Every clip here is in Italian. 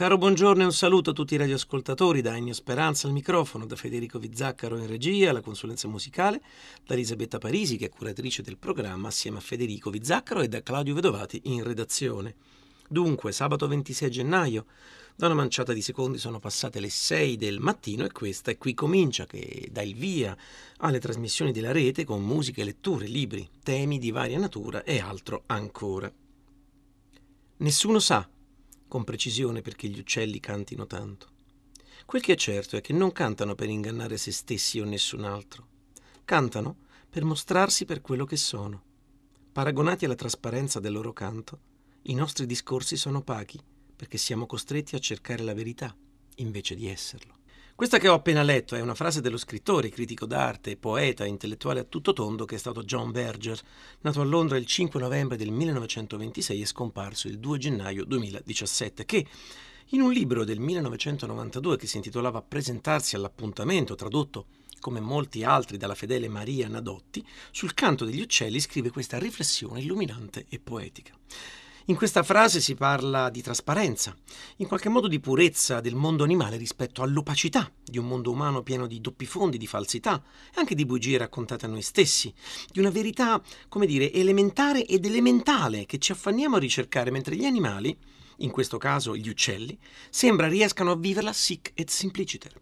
caro buongiorno e un saluto a tutti i radioascoltatori da Ennio Speranza al microfono, da Federico Vizzaccaro in regia, alla consulenza musicale, da Elisabetta Parisi che è curatrice del programma assieme a Federico Vizzaccaro e da Claudio Vedovati in redazione. Dunque, sabato 26 gennaio, da una manciata di secondi sono passate le 6 del mattino e questa è qui comincia che dà il via alle trasmissioni della rete con musiche, letture, libri, temi di varia natura e altro ancora. Nessuno sa con precisione perché gli uccelli cantino tanto. Quel che è certo è che non cantano per ingannare se stessi o nessun altro. Cantano per mostrarsi per quello che sono. Paragonati alla trasparenza del loro canto, i nostri discorsi sono opachi perché siamo costretti a cercare la verità invece di esserlo. Questa che ho appena letto è una frase dello scrittore, critico d'arte, poeta intellettuale a tutto tondo che è stato John Berger, nato a Londra il 5 novembre del 1926 e scomparso il 2 gennaio 2017, che in un libro del 1992 che si intitolava Presentarsi all'appuntamento, tradotto come molti altri dalla fedele Maria Nadotti, sul canto degli uccelli scrive questa riflessione illuminante e poetica. In questa frase si parla di trasparenza, in qualche modo di purezza del mondo animale rispetto all'opacità di un mondo umano pieno di doppi fondi, di falsità e anche di bugie raccontate a noi stessi, di una verità, come dire, elementare ed elementale che ci affanniamo a ricercare mentre gli animali, in questo caso gli uccelli, sembra riescano a viverla sic et simpliciter.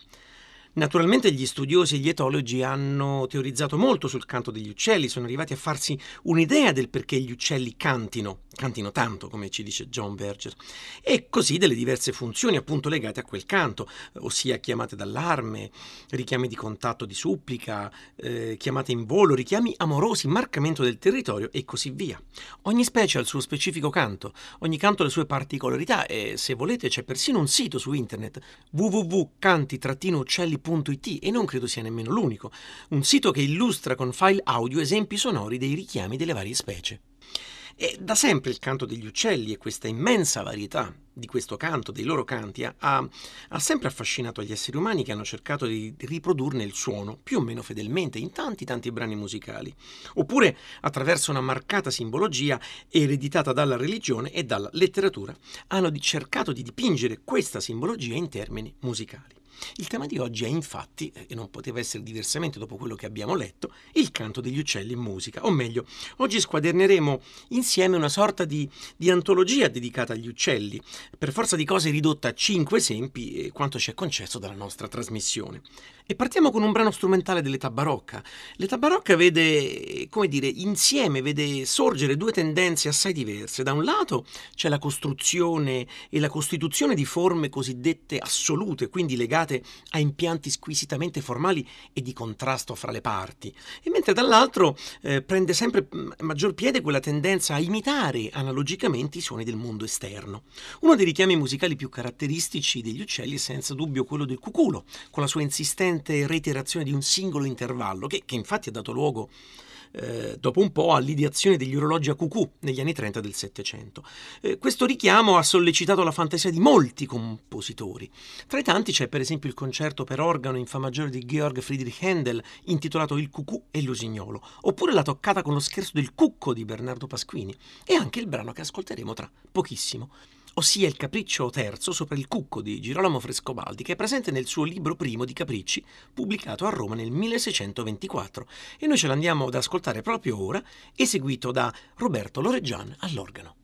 Naturalmente gli studiosi e gli etologi hanno teorizzato molto sul canto degli uccelli, sono arrivati a farsi un'idea del perché gli uccelli cantino, cantino tanto, come ci dice John Berger, e così delle diverse funzioni appunto legate a quel canto, ossia chiamate d'allarme, richiami di contatto di supplica, eh, chiamate in volo, richiami amorosi, marcamento del territorio e così via. Ogni specie ha il suo specifico canto, ogni canto ha le sue particolarità e se volete c'è persino un sito su internet www.canti-uccelli.com www.it e non credo sia nemmeno l'unico, un sito che illustra con file audio esempi sonori dei richiami delle varie specie. E da sempre il canto degli uccelli e questa immensa varietà di questo canto, dei loro canti, ha, ha, sempre affascinato gli esseri umani che hanno cercato di riprodurne il suono più o meno fedelmente in tanti tanti brani musicali, oppure attraverso una marcata simbologia ereditata dalla religione e dalla letteratura, hanno cercato di dipingere questa simbologia in termini musicali. Il tema di oggi è infatti, e non poteva essere diversamente dopo quello che abbiamo letto, il canto degli uccelli in musica. O meglio, oggi squaderneremo insieme una sorta di, di antologia dedicata agli uccelli, per forza di cose ridotta a cinque esempi, quanto ci è concesso dalla nostra trasmissione. E partiamo con un brano strumentale dell'età barocca. L'età barocca vede, come dire, insieme vede sorgere due tendenze assai diverse. Da un lato c'è la costruzione e la costituzione di forme cosiddette assolute, quindi legate a impianti squisitamente formali e di contrasto fra le parti. E mentre dall'altro eh, prende sempre maggior piede quella tendenza a imitare analogicamente i suoni del mondo esterno. Uno dei richiami musicali più caratteristici degli uccelli è senza dubbio quello del cuculo, con la sua insistenza costante reiterazione di un singolo intervallo, che, che infatti ha dato luogo eh, dopo un po' all'ideazione degli orologi a cucù negli anni 30 del Settecento. Eh, questo richiamo ha sollecitato la fantasia di molti compositori. Tra i tanti c'è per esempio il concerto per organo in Fa maggiore di Georg Friedrich Händel intitolato Il cucù e l'usignolo, oppure la toccata con lo scherzo del cucco di Bernardo Pasquini e anche il brano che ascolteremo tra pochissimo ossia il capriccio terzo sopra il cucco di Girolamo Frescobaldi, che è presente nel suo libro primo di capricci, pubblicato a Roma nel 1624. E noi ce l'andiamo ad ascoltare proprio ora, eseguito da Roberto Loreggian all'organo.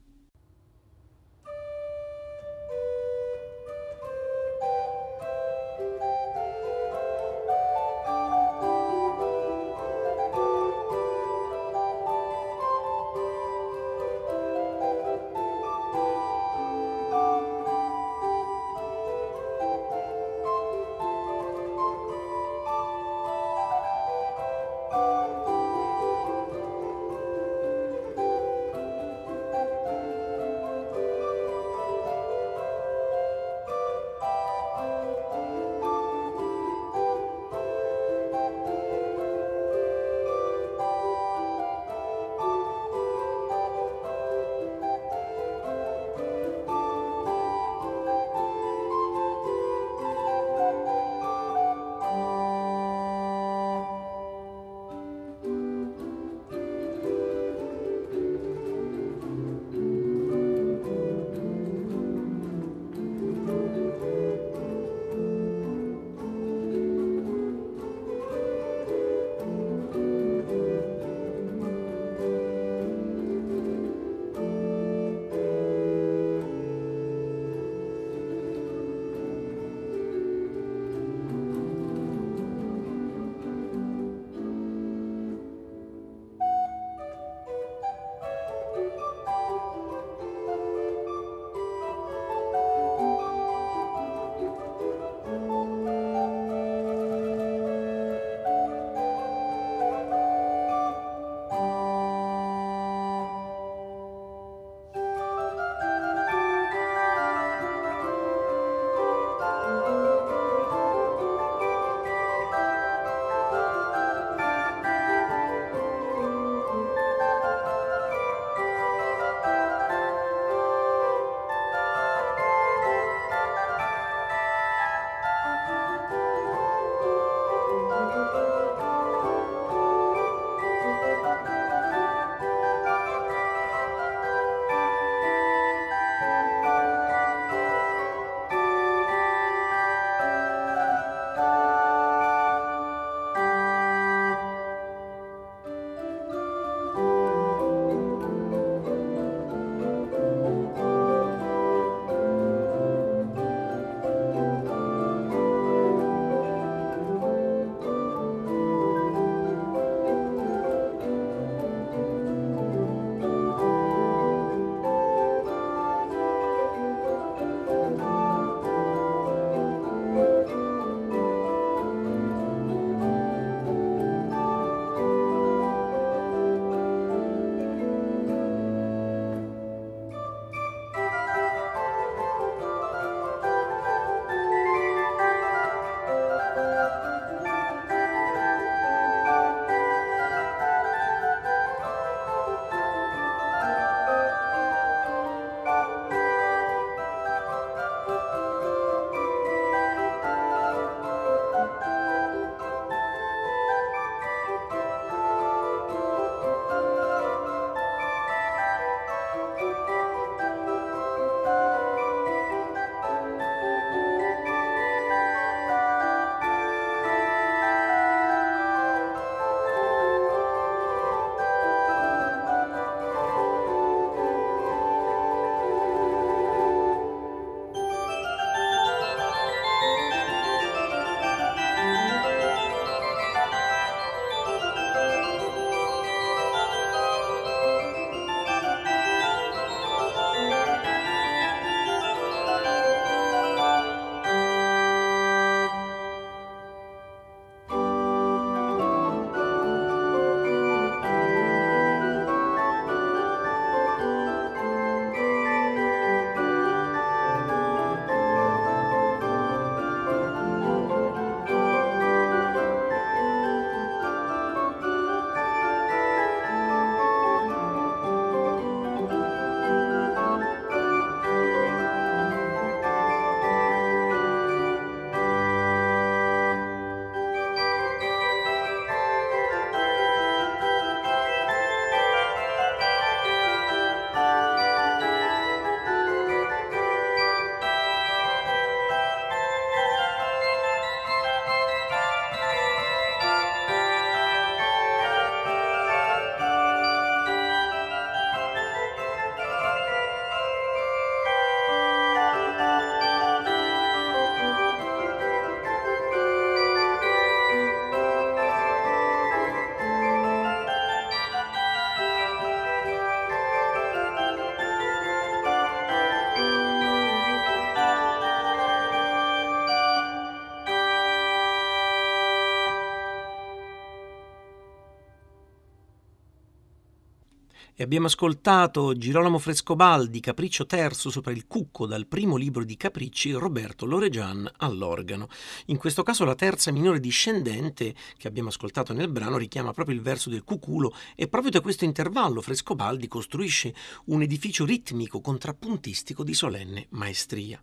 E abbiamo ascoltato Girolamo Frescobaldi, Capriccio terzo sopra il cucco dal primo libro di Capricci, Roberto Loregian all'organo. In questo caso la terza minore discendente che abbiamo ascoltato nel brano richiama proprio il verso del cuculo e proprio da questo intervallo Frescobaldi costruisce un edificio ritmico contrappuntistico di solenne maestria.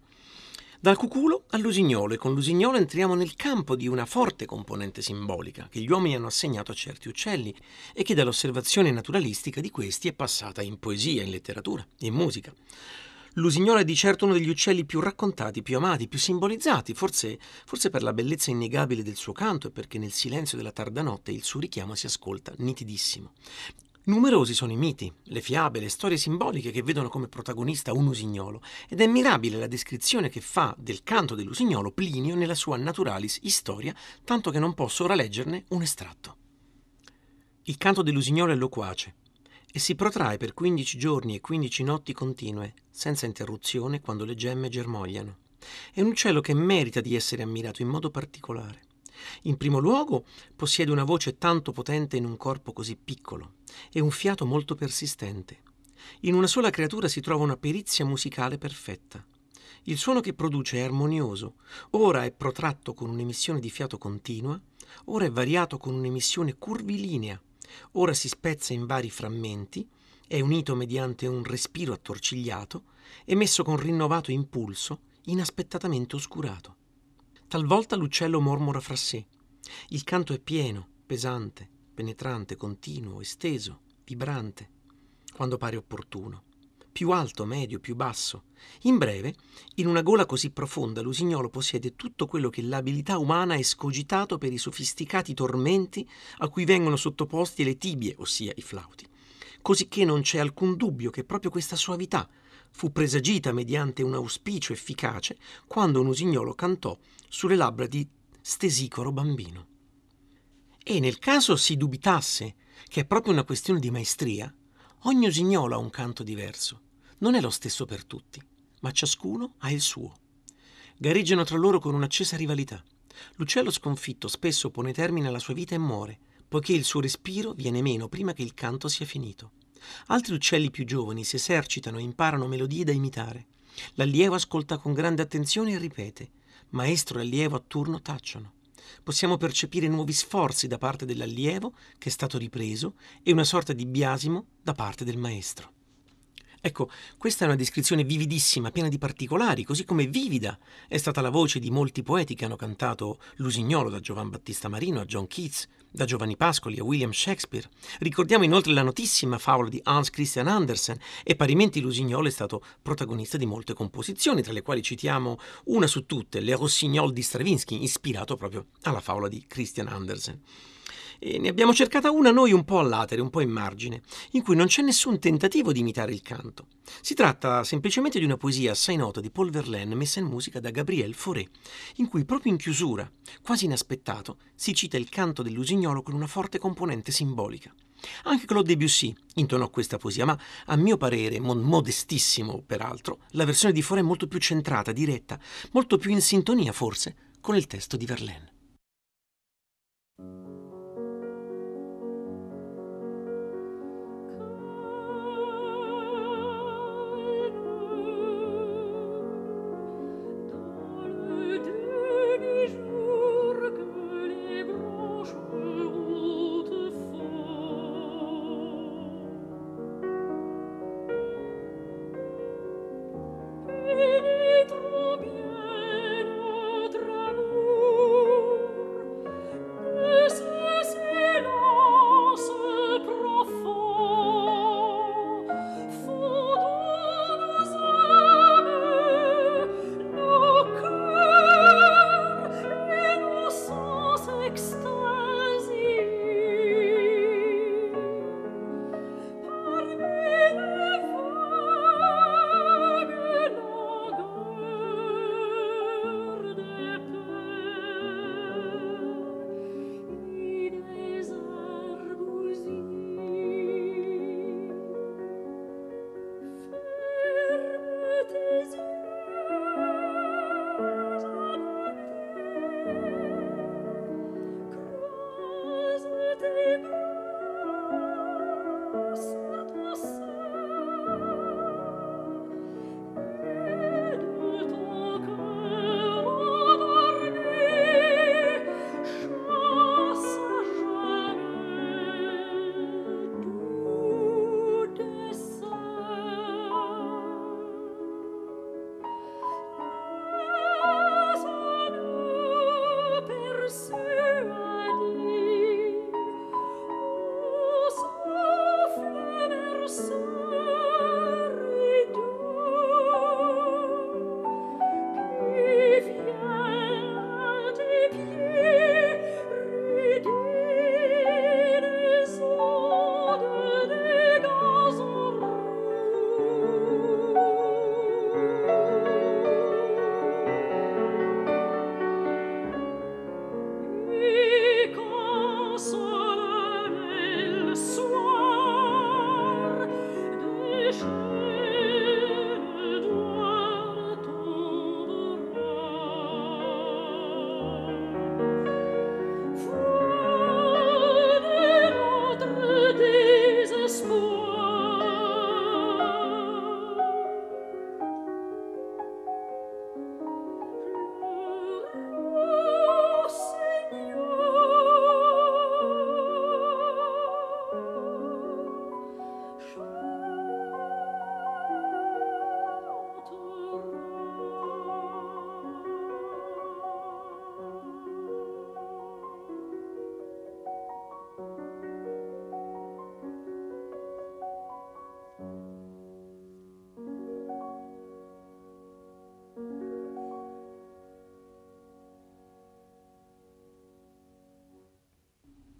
Dal cuculo all'usignolo e con l'usignolo entriamo nel campo di una forte componente simbolica che gli uomini hanno assegnato a certi uccelli e che dall'osservazione naturalistica di questi è passata in poesia, in letteratura, in musica. L'usignolo è di certo uno degli uccelli più raccontati, più amati, più simbolizzati, forse, forse per la bellezza innegabile del suo canto e perché nel silenzio della tarda notte il suo richiamo si ascolta nitidissimo. Numerosi sono i miti, le fiabe, le storie simboliche che vedono come protagonista un usignolo ed è mirabile la descrizione che fa del canto dell'usignolo Plinio nella sua Naturalis Historia, tanto che non posso ora leggerne un estratto. Il canto dell'usignolo è loquace e si protrae per 15 giorni e 15 notti continue, senza interruzione quando le gemme germogliano. È un uccello che merita di essere ammirato in modo particolare. In primo luogo, possiede una voce tanto potente in un corpo così piccolo e un fiato molto persistente. In una sola creatura si trova una perizia musicale perfetta. Il suono che produce è armonioso, ora è protratto con un'emissione di fiato continua, ora è variato con un'emissione curvilinea, ora si spezza in vari frammenti, è unito mediante un respiro attorcigliato, emesso con rinnovato impulso, inaspettatamente oscurato. Talvolta l'uccello mormora fra sé. Il canto è pieno, pesante, penetrante, continuo, esteso, vibrante, quando pare opportuno. Più alto, medio, più basso. In breve, in una gola così profonda l'usignolo possiede tutto quello che l'abilità umana ha escogitato per i sofisticati tormenti a cui vengono sottoposti le tibie, ossia i flauti. Cosicché non c'è alcun dubbio che proprio questa suavità fu presagita mediante un auspicio efficace quando un usignolo cantò sulle labbra di Stesicoro bambino. E nel caso si dubitasse che è proprio una questione di maestria, ogni usignolo ha un canto diverso. Non è lo stesso per tutti, ma ciascuno ha il suo. Gareggiano tra loro con un'accesa rivalità. L'uccello sconfitto spesso pone termine alla sua vita e muore, poiché il suo respiro viene meno prima che il canto sia finito. Altri uccelli più giovani si esercitano e imparano melodie da imitare. L'allievo ascolta con grande attenzione e ripete maestro e allievo a turno tacciono. Possiamo percepire nuovi sforzi da parte dell'allievo che è stato ripreso e una sorta di biasimo da parte del maestro. Ecco, questa è una descrizione vividissima, piena di particolari, così come vivida è stata la voce di molti poeti che hanno cantato L'Usignolo da Giovan Battista Marino a John Keats, da Giovanni Pascoli a William Shakespeare. Ricordiamo inoltre la notissima favola di Hans Christian Andersen e parimenti Lusignol è stato protagonista di molte composizioni, tra le quali citiamo una su tutte, Le Rossignol di Stravinsky, ispirato proprio alla favola di Christian Andersen. E ne abbiamo cercata una noi un po' a latere, un po' in margine, in cui non c'è nessun tentativo di imitare il canto. Si tratta semplicemente di una poesia assai nota di Paul Verlaine messa in musica da Gabriel Fauré, in cui proprio in chiusura, quasi inaspettato, si cita il canto dell'usignolo con una forte componente simbolica. Anche Claude Debussy intonò questa poesia, ma a mio parere, modestissimo peraltro, la versione di Fauré è molto più centrata, diretta, molto più in sintonia forse con il testo di Verlaine.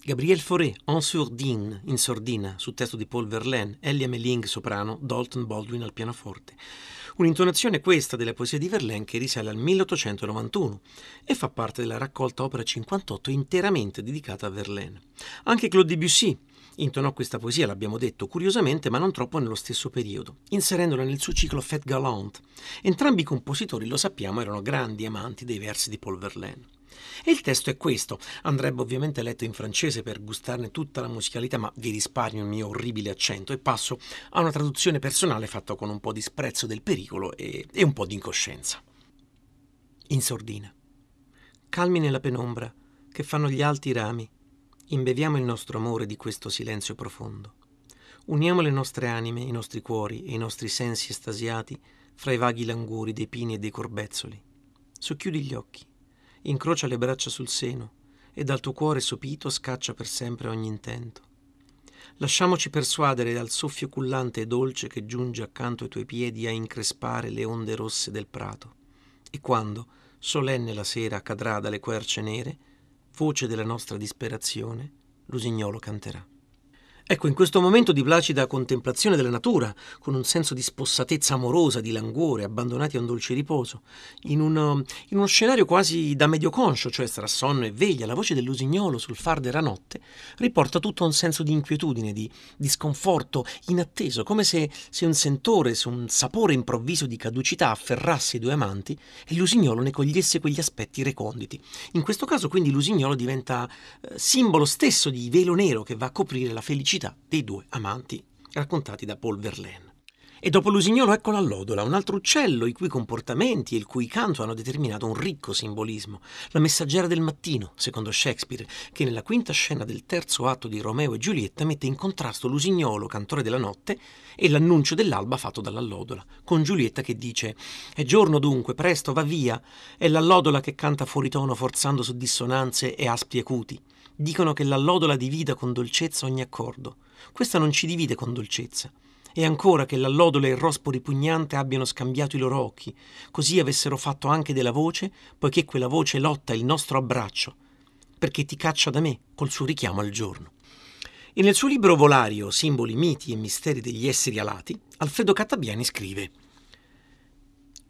Gabriel Fauré, En Sourdine, in sordina, su testo di Paul Verlaine, Elia Meling soprano, Dalton Baldwin al pianoforte. Un'intonazione questa della poesia di Verlaine che risale al 1891 e fa parte della raccolta opera 58 interamente dedicata a Verlaine. Anche Claude Debussy intonò questa poesia, l'abbiamo detto, curiosamente ma non troppo nello stesso periodo, inserendola nel suo ciclo Fête Galante. Entrambi i compositori, lo sappiamo, erano grandi amanti dei versi di Paul Verlaine. E il testo è questo. Andrebbe ovviamente letto in francese per gustarne tutta la musicalità, ma vi risparmio il mio orribile accento e passo a una traduzione personale fatta con un po' di sprezzo del pericolo e, e un po' di incoscienza. In sordina. Calmi nella penombra, che fanno gli alti rami, imbeviamo il nostro amore di questo silenzio profondo. Uniamo le nostre anime, i nostri cuori e i nostri sensi estasiati fra i vaghi languri dei pini e dei corbezzoli. Socchiudi gli occhi incrocia le braccia sul seno e dal tuo cuore sopito scaccia per sempre ogni intento. Lasciamoci persuadere dal soffio cullante e dolce che giunge accanto ai tuoi piedi a increspare le onde rosse del prato. E quando, solenne la sera, cadrà dalle querce nere, voce della nostra disperazione, l'usignolo canterà. Ecco, in questo momento di placida contemplazione della natura, con un senso di spossatezza amorosa, di languore, abbandonati a un dolce riposo, in, un, in uno scenario quasi da medio conscio, cioè tra sonno e veglia, la voce dell'usignolo sul far della notte riporta tutto un senso di inquietudine, di, di sconforto inatteso, come se, se un sentore, se un sapore improvviso di caducità afferrasse i due amanti e l'usignolo ne cogliesse quegli aspetti reconditi. In questo caso quindi l'usignolo diventa eh, simbolo stesso di velo nero che va a coprire la felicità felicità dei due amanti raccontati da Paul Verlaine. E dopo l'usignolo ecco l'allodola, un altro uccello i cui comportamenti e il cui canto hanno determinato un ricco simbolismo. La messaggera del mattino, secondo Shakespeare, che nella quinta scena del terzo atto di Romeo e Giulietta mette in contrasto l'usignolo, cantore della notte, e l'annuncio dell'alba fatto dall'allodola, con Giulietta che dice «È giorno dunque, presto, va via!» È l'allodola che canta fuori tono forzando su dissonanze e aspi acuti. Dicono che l'allodola divida con dolcezza ogni accordo. Questa non ci divide con dolcezza. E ancora che l'allodola e il rospo ripugnante abbiano scambiato i loro occhi, così avessero fatto anche della voce, poiché quella voce lotta il nostro abbraccio, perché ti caccia da me col suo richiamo al giorno. E nel suo libro Volario, Simboli, miti e misteri degli esseri alati, Alfredo Cattabiani scrive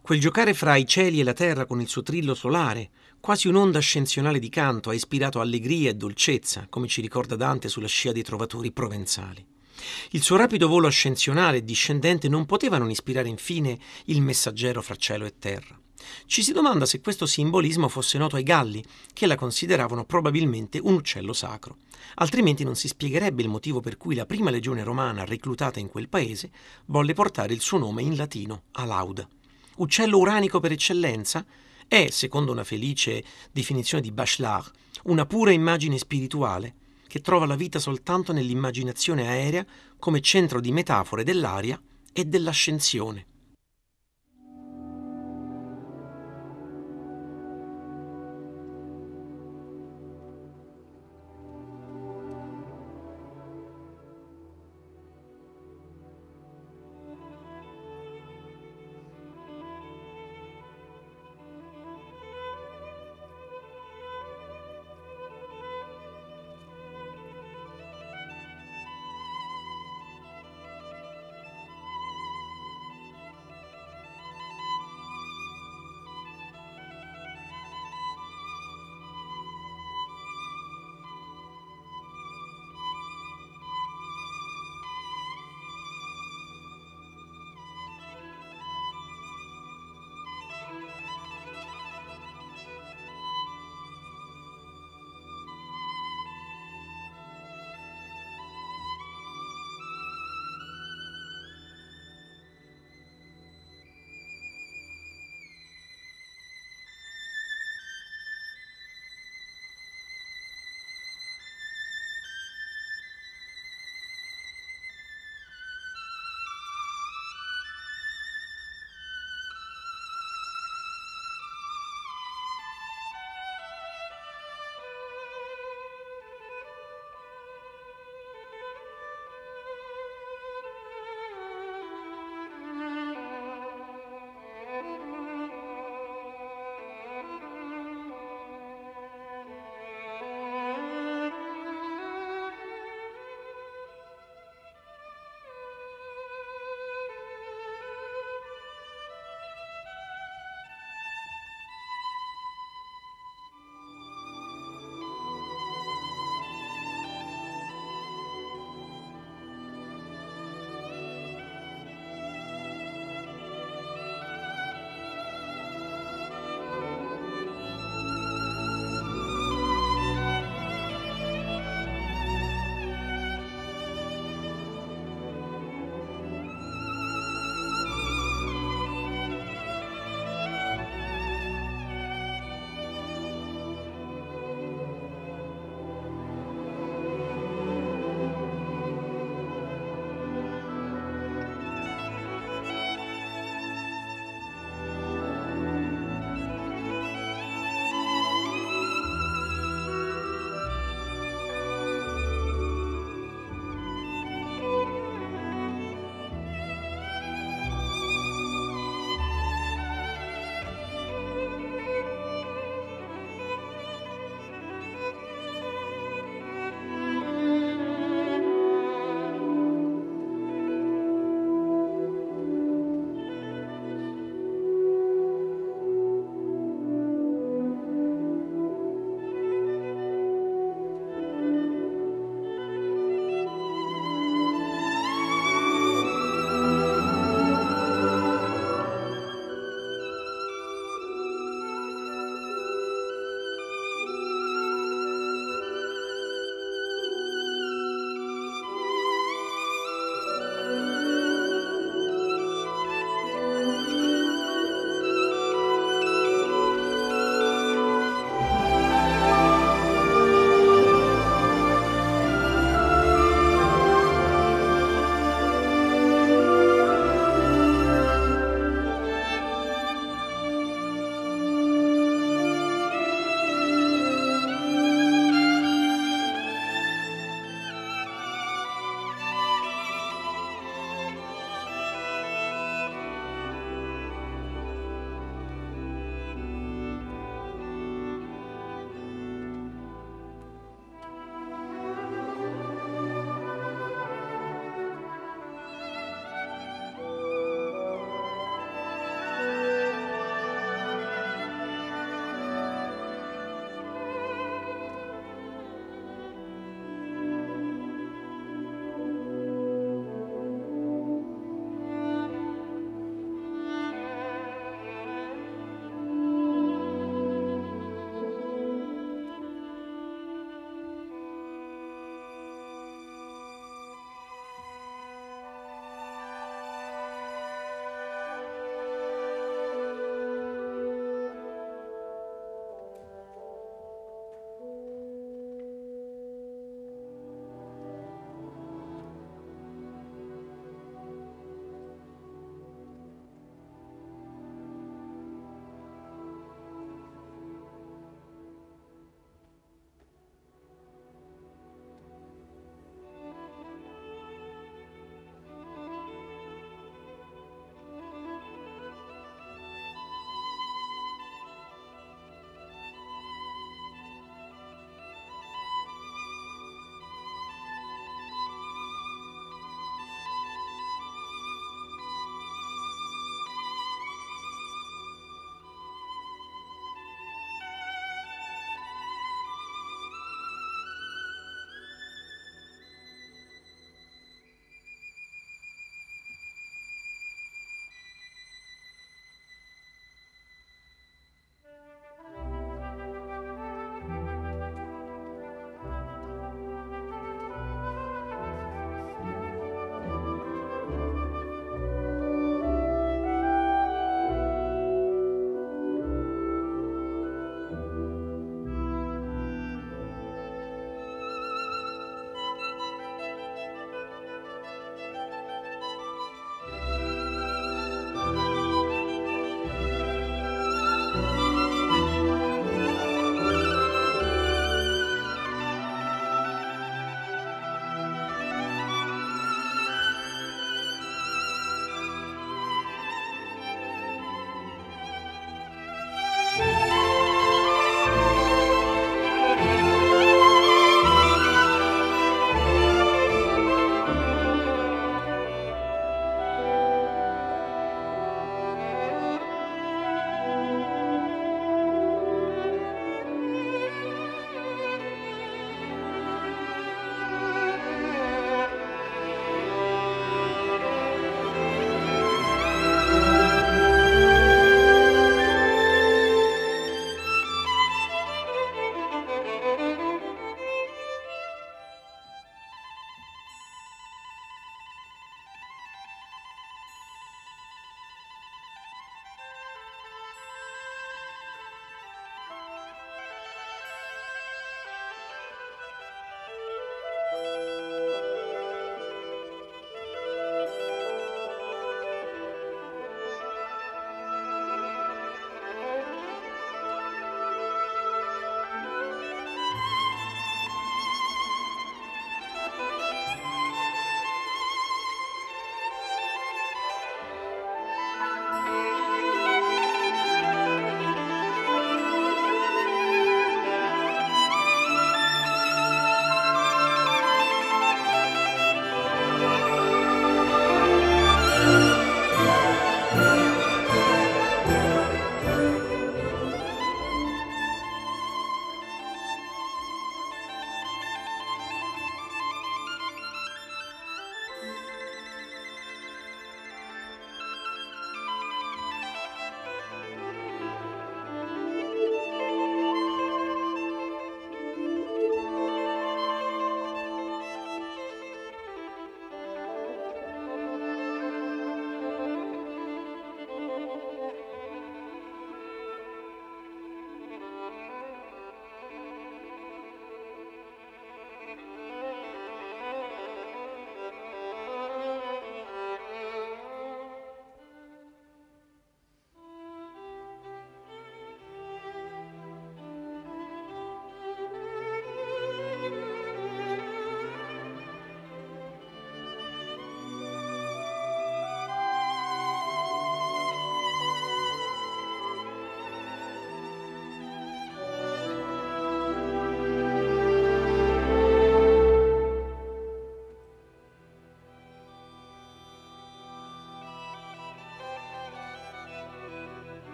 Quel giocare fra i cieli e la terra con il suo trillo solare, Quasi un'onda ascensionale di canto ha ispirato allegria e dolcezza, come ci ricorda Dante sulla scia dei trovatori provenzali. Il suo rapido volo ascensionale e discendente non poteva non ispirare infine il messaggero fra cielo e terra. Ci si domanda se questo simbolismo fosse noto ai Galli, che la consideravano probabilmente un uccello sacro. Altrimenti non si spiegherebbe il motivo per cui la prima legione romana reclutata in quel paese volle portare il suo nome in latino, Alauda. Uccello uranico per eccellenza? È, secondo una felice definizione di Bachelard, una pura immagine spirituale che trova la vita soltanto nell'immaginazione aerea come centro di metafore dell'aria e dell'ascensione.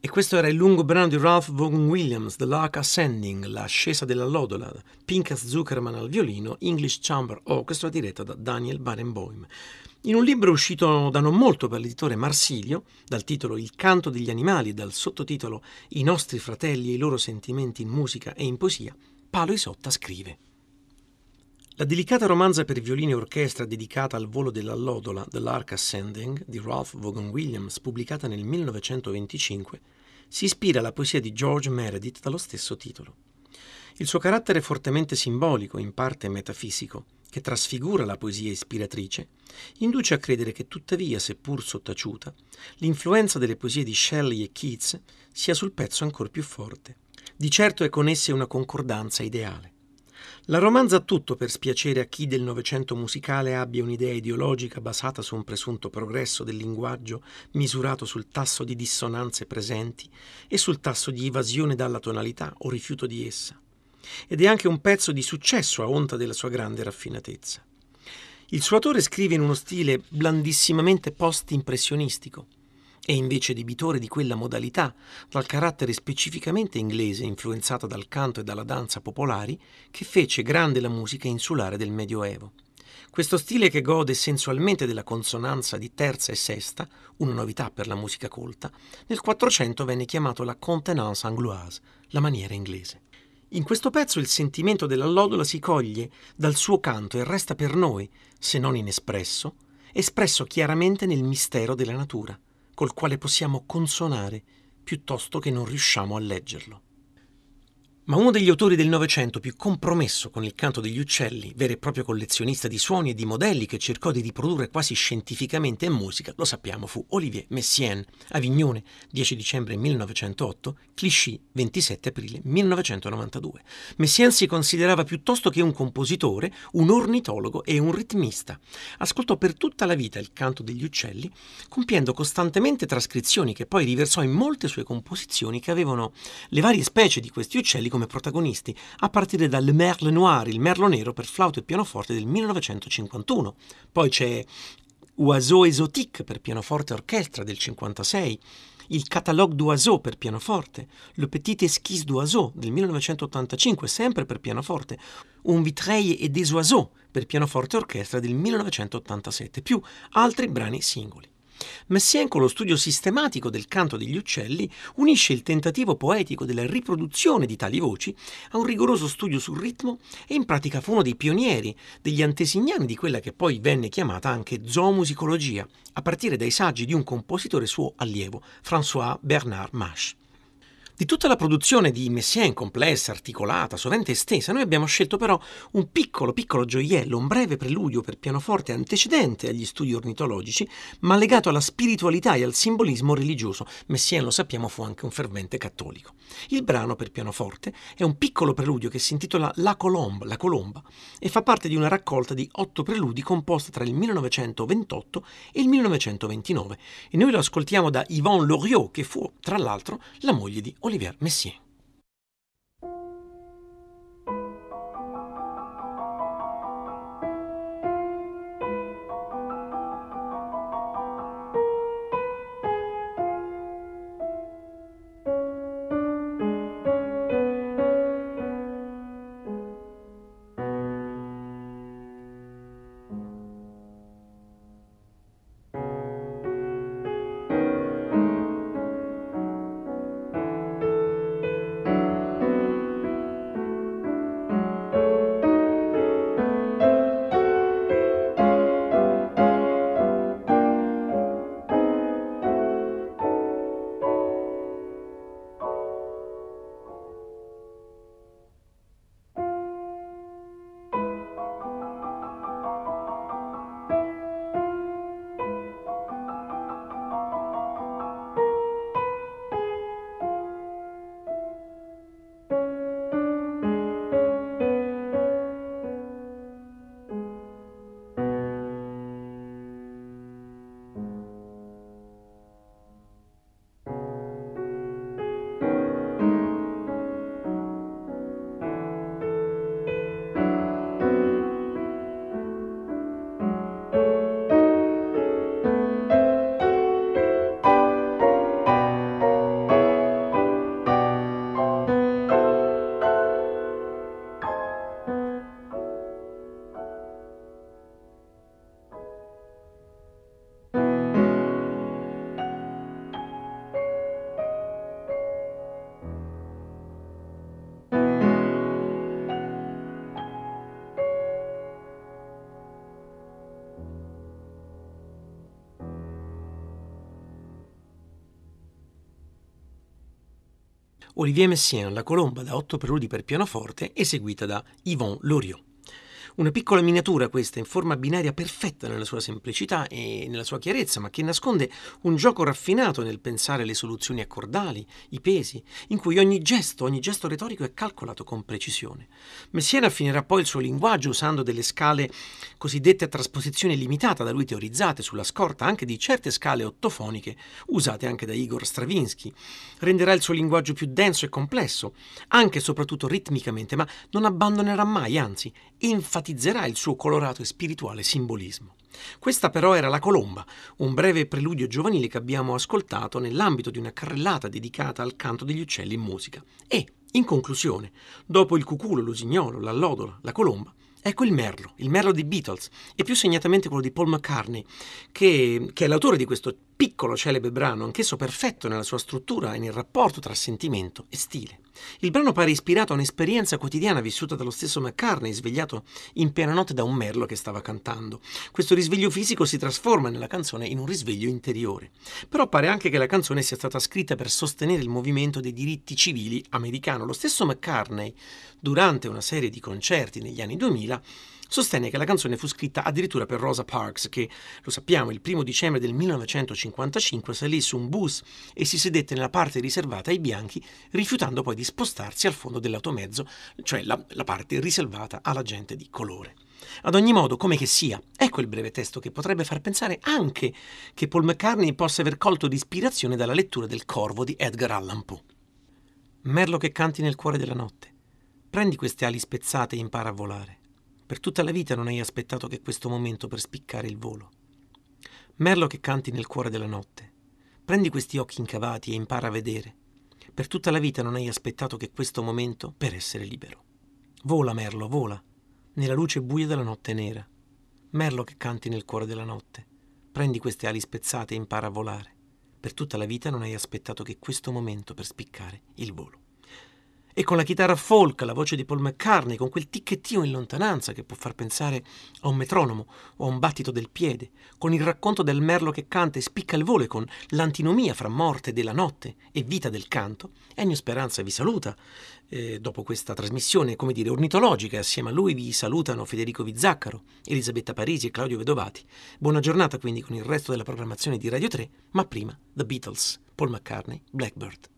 E questo era il lungo brano di Ralph Vaughan Williams, The Lark Ascending, l'ascesa della lodola, Pinkas Zuckerman al violino, English Chamber Orchestra diretta da Daniel Barenboim. In un libro uscito da non molto per l'editore Marsilio, dal titolo Il canto degli animali e dal sottotitolo I nostri fratelli e i loro sentimenti in musica e in poesia, Palo Isotta scrive la delicata romanza per violino e orchestra dedicata al volo dell'allodola The Lark Ascending di Ralph Vaughan Williams, pubblicata nel 1925, si ispira alla poesia di George Meredith dallo stesso titolo. Il suo carattere fortemente simbolico, in parte metafisico, che trasfigura la poesia ispiratrice, induce a credere che tuttavia, seppur sottaciuta, l'influenza delle poesie di Shelley e Keats sia sul pezzo ancor più forte. Di certo è con esse una concordanza ideale. La romanza ha tutto per spiacere a chi del Novecento musicale abbia un'idea ideologica basata su un presunto progresso del linguaggio misurato sul tasso di dissonanze presenti e sul tasso di evasione dalla tonalità o rifiuto di essa. Ed è anche un pezzo di successo a onta della sua grande raffinatezza. Il suo autore scrive in uno stile blandissimamente post-impressionistico, è invece debitore di quella modalità, dal carattere specificamente inglese influenzata dal canto e dalla danza popolari, che fece grande la musica insulare del Medioevo. Questo stile che gode sensualmente della consonanza di terza e sesta, una novità per la musica colta, nel Quattrocento venne chiamato la contenance angloise, la maniera inglese. In questo pezzo il sentimento dell'allodola si coglie dal suo canto e resta per noi, se non inespresso, espresso chiaramente nel mistero della natura col quale possiamo consonare piuttosto che non riusciamo a leggerlo. Ma uno degli autori del Novecento più compromesso con il canto degli uccelli, vero e proprio collezionista di suoni e di modelli che cercò di riprodurre quasi scientificamente in musica, lo sappiamo, fu Olivier Messiaen, Avignone, 10 dicembre 1908, Clichy, 27 aprile 1992. Messiaen si considerava piuttosto che un compositore, un ornitologo e un ritmista. Ascoltò per tutta la vita il canto degli uccelli, compiendo costantemente trascrizioni che poi riversò in molte sue composizioni che avevano le varie specie di questi uccelli come protagonisti, a partire dal Merle Noir, il merlo nero per flauto e pianoforte del 1951. Poi c'è Oiseau Exotique per pianoforte e orchestra del 1956, il Catalogue d'Oiseau per pianoforte, Le Petit Esquisse d'Oiseau del 1985, sempre per pianoforte, Un Vitreille et des Oiseaux per pianoforte e orchestra del 1987, più altri brani singoli. Messien, con lo studio sistematico del canto degli uccelli, unisce il tentativo poetico della riproduzione di tali voci a un rigoroso studio sul ritmo e in pratica fu uno dei pionieri, degli antesignani di quella che poi venne chiamata anche zoomusicologia, a partire dai saggi di un compositore suo allievo, François Bernard Mache. Di tutta la produzione di Messiaen complessa, articolata, sovente estesa, noi abbiamo scelto però un piccolo, piccolo gioiello, un breve preludio per pianoforte antecedente agli studi ornitologici, ma legato alla spiritualità e al simbolismo religioso. Messiaen, lo sappiamo, fu anche un fervente cattolico. Il brano per pianoforte è un piccolo preludio che si intitola La Colomba, La Colomba e fa parte di una raccolta di otto preludi composta tra il 1928 e il 1929 e noi lo ascoltiamo da Yvonne Loriot, che fu, tra l'altro, la moglie di Olivier Messier. Olivier Messiaen, La colomba da otto preludi per pianoforte, eseguita da Yvon Loriot. Una piccola miniatura questa in forma binaria perfetta nella sua semplicità e nella sua chiarezza, ma che nasconde un gioco raffinato nel pensare le soluzioni accordali, i pesi, in cui ogni gesto, ogni gesto retorico è calcolato con precisione. Messiaen affinerà poi il suo linguaggio usando delle scale cosiddette a trasposizione limitata da lui teorizzate sulla scorta anche di certe scale ottofoniche usate anche da Igor Stravinsky. Renderà il suo linguaggio più denso e complesso, anche e soprattutto ritmicamente, ma non abbandonerà mai, anzi, enfatizzerà il suo colorato e spirituale simbolismo. Questa però era La colomba, un breve preludio giovanile che abbiamo ascoltato nell'ambito di una carrellata dedicata al canto degli uccelli in musica. E, in conclusione, dopo il cuculo, l'usignolo, l'allodola, la colomba, Ecco il merlo, il merlo dei Beatles, e più segnatamente quello di Paul McCartney, che, che, è l'autore di questo piccolo celebre brano, anch'esso perfetto nella sua struttura e nel rapporto tra sentimento e stile. Il brano pare ispirato a un'esperienza quotidiana vissuta dallo stesso McCartney, svegliato in piena notte da un merlo che stava cantando. Questo risveglio fisico si trasforma nella canzone in un risveglio interiore. Però pare anche che la canzone sia stata scritta per sostenere il movimento dei diritti civili americano. Lo stesso McCartney, durante una serie di concerti negli anni 2000, sostenne che la canzone fu scritta addirittura per Rosa Parks, che, lo sappiamo, il primo dicembre del 1955 salì su un bus e si sedette nella parte riservata ai bianchi, rifiutando poi di spostarsi al fondo dell'automezzo, cioè la, la parte riservata alla gente di colore. Ad ogni modo, come che sia, ecco il breve testo che potrebbe far pensare anche che Paul McCartney possa aver colto di ispirazione dalla lettura del Corvo di Edgar Allan Poe. Merlo che canti nel cuore della notte. Prendi queste ali spezzate e impara a volare. Per tutta la vita non hai aspettato che questo momento per spiccare il volo. Merlo che canti nel cuore della notte. Prendi questi occhi incavati e impara a vedere. Per tutta la vita non hai aspettato che questo momento per essere libero. Vola, Merlo, vola, nella luce buia della notte nera. Merlo che canti nel cuore della notte. Prendi queste ali spezzate e impara a volare. Per tutta la vita non hai aspettato che questo momento per spiccare il volo e con la chitarra folk, la voce di Paul McCartney, con quel ticchettio in lontananza che può far pensare a un metronomo o a un battito del piede, con il racconto del merlo che canta e spicca il volo e con l'antinomia fra morte della notte e vita del canto, Ennio Speranza vi saluta. Eh, dopo questa trasmissione, come dire, ornitologica, assieme a lui vi salutano Federico Vizzaccaro, Elisabetta Parisi e Claudio Vedovati. Buona giornata quindi con il resto della programmazione di Radio 3, ma prima The Beatles, Paul McCartney, Blackbird.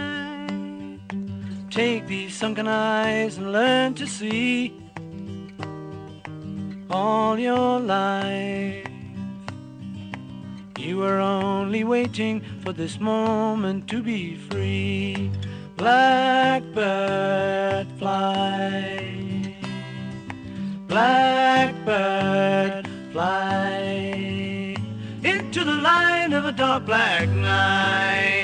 Take these sunken eyes and learn to see all your life. You were only waiting for this moment to be free. Blackbird fly. Blackbird fly into the light of a dark black night.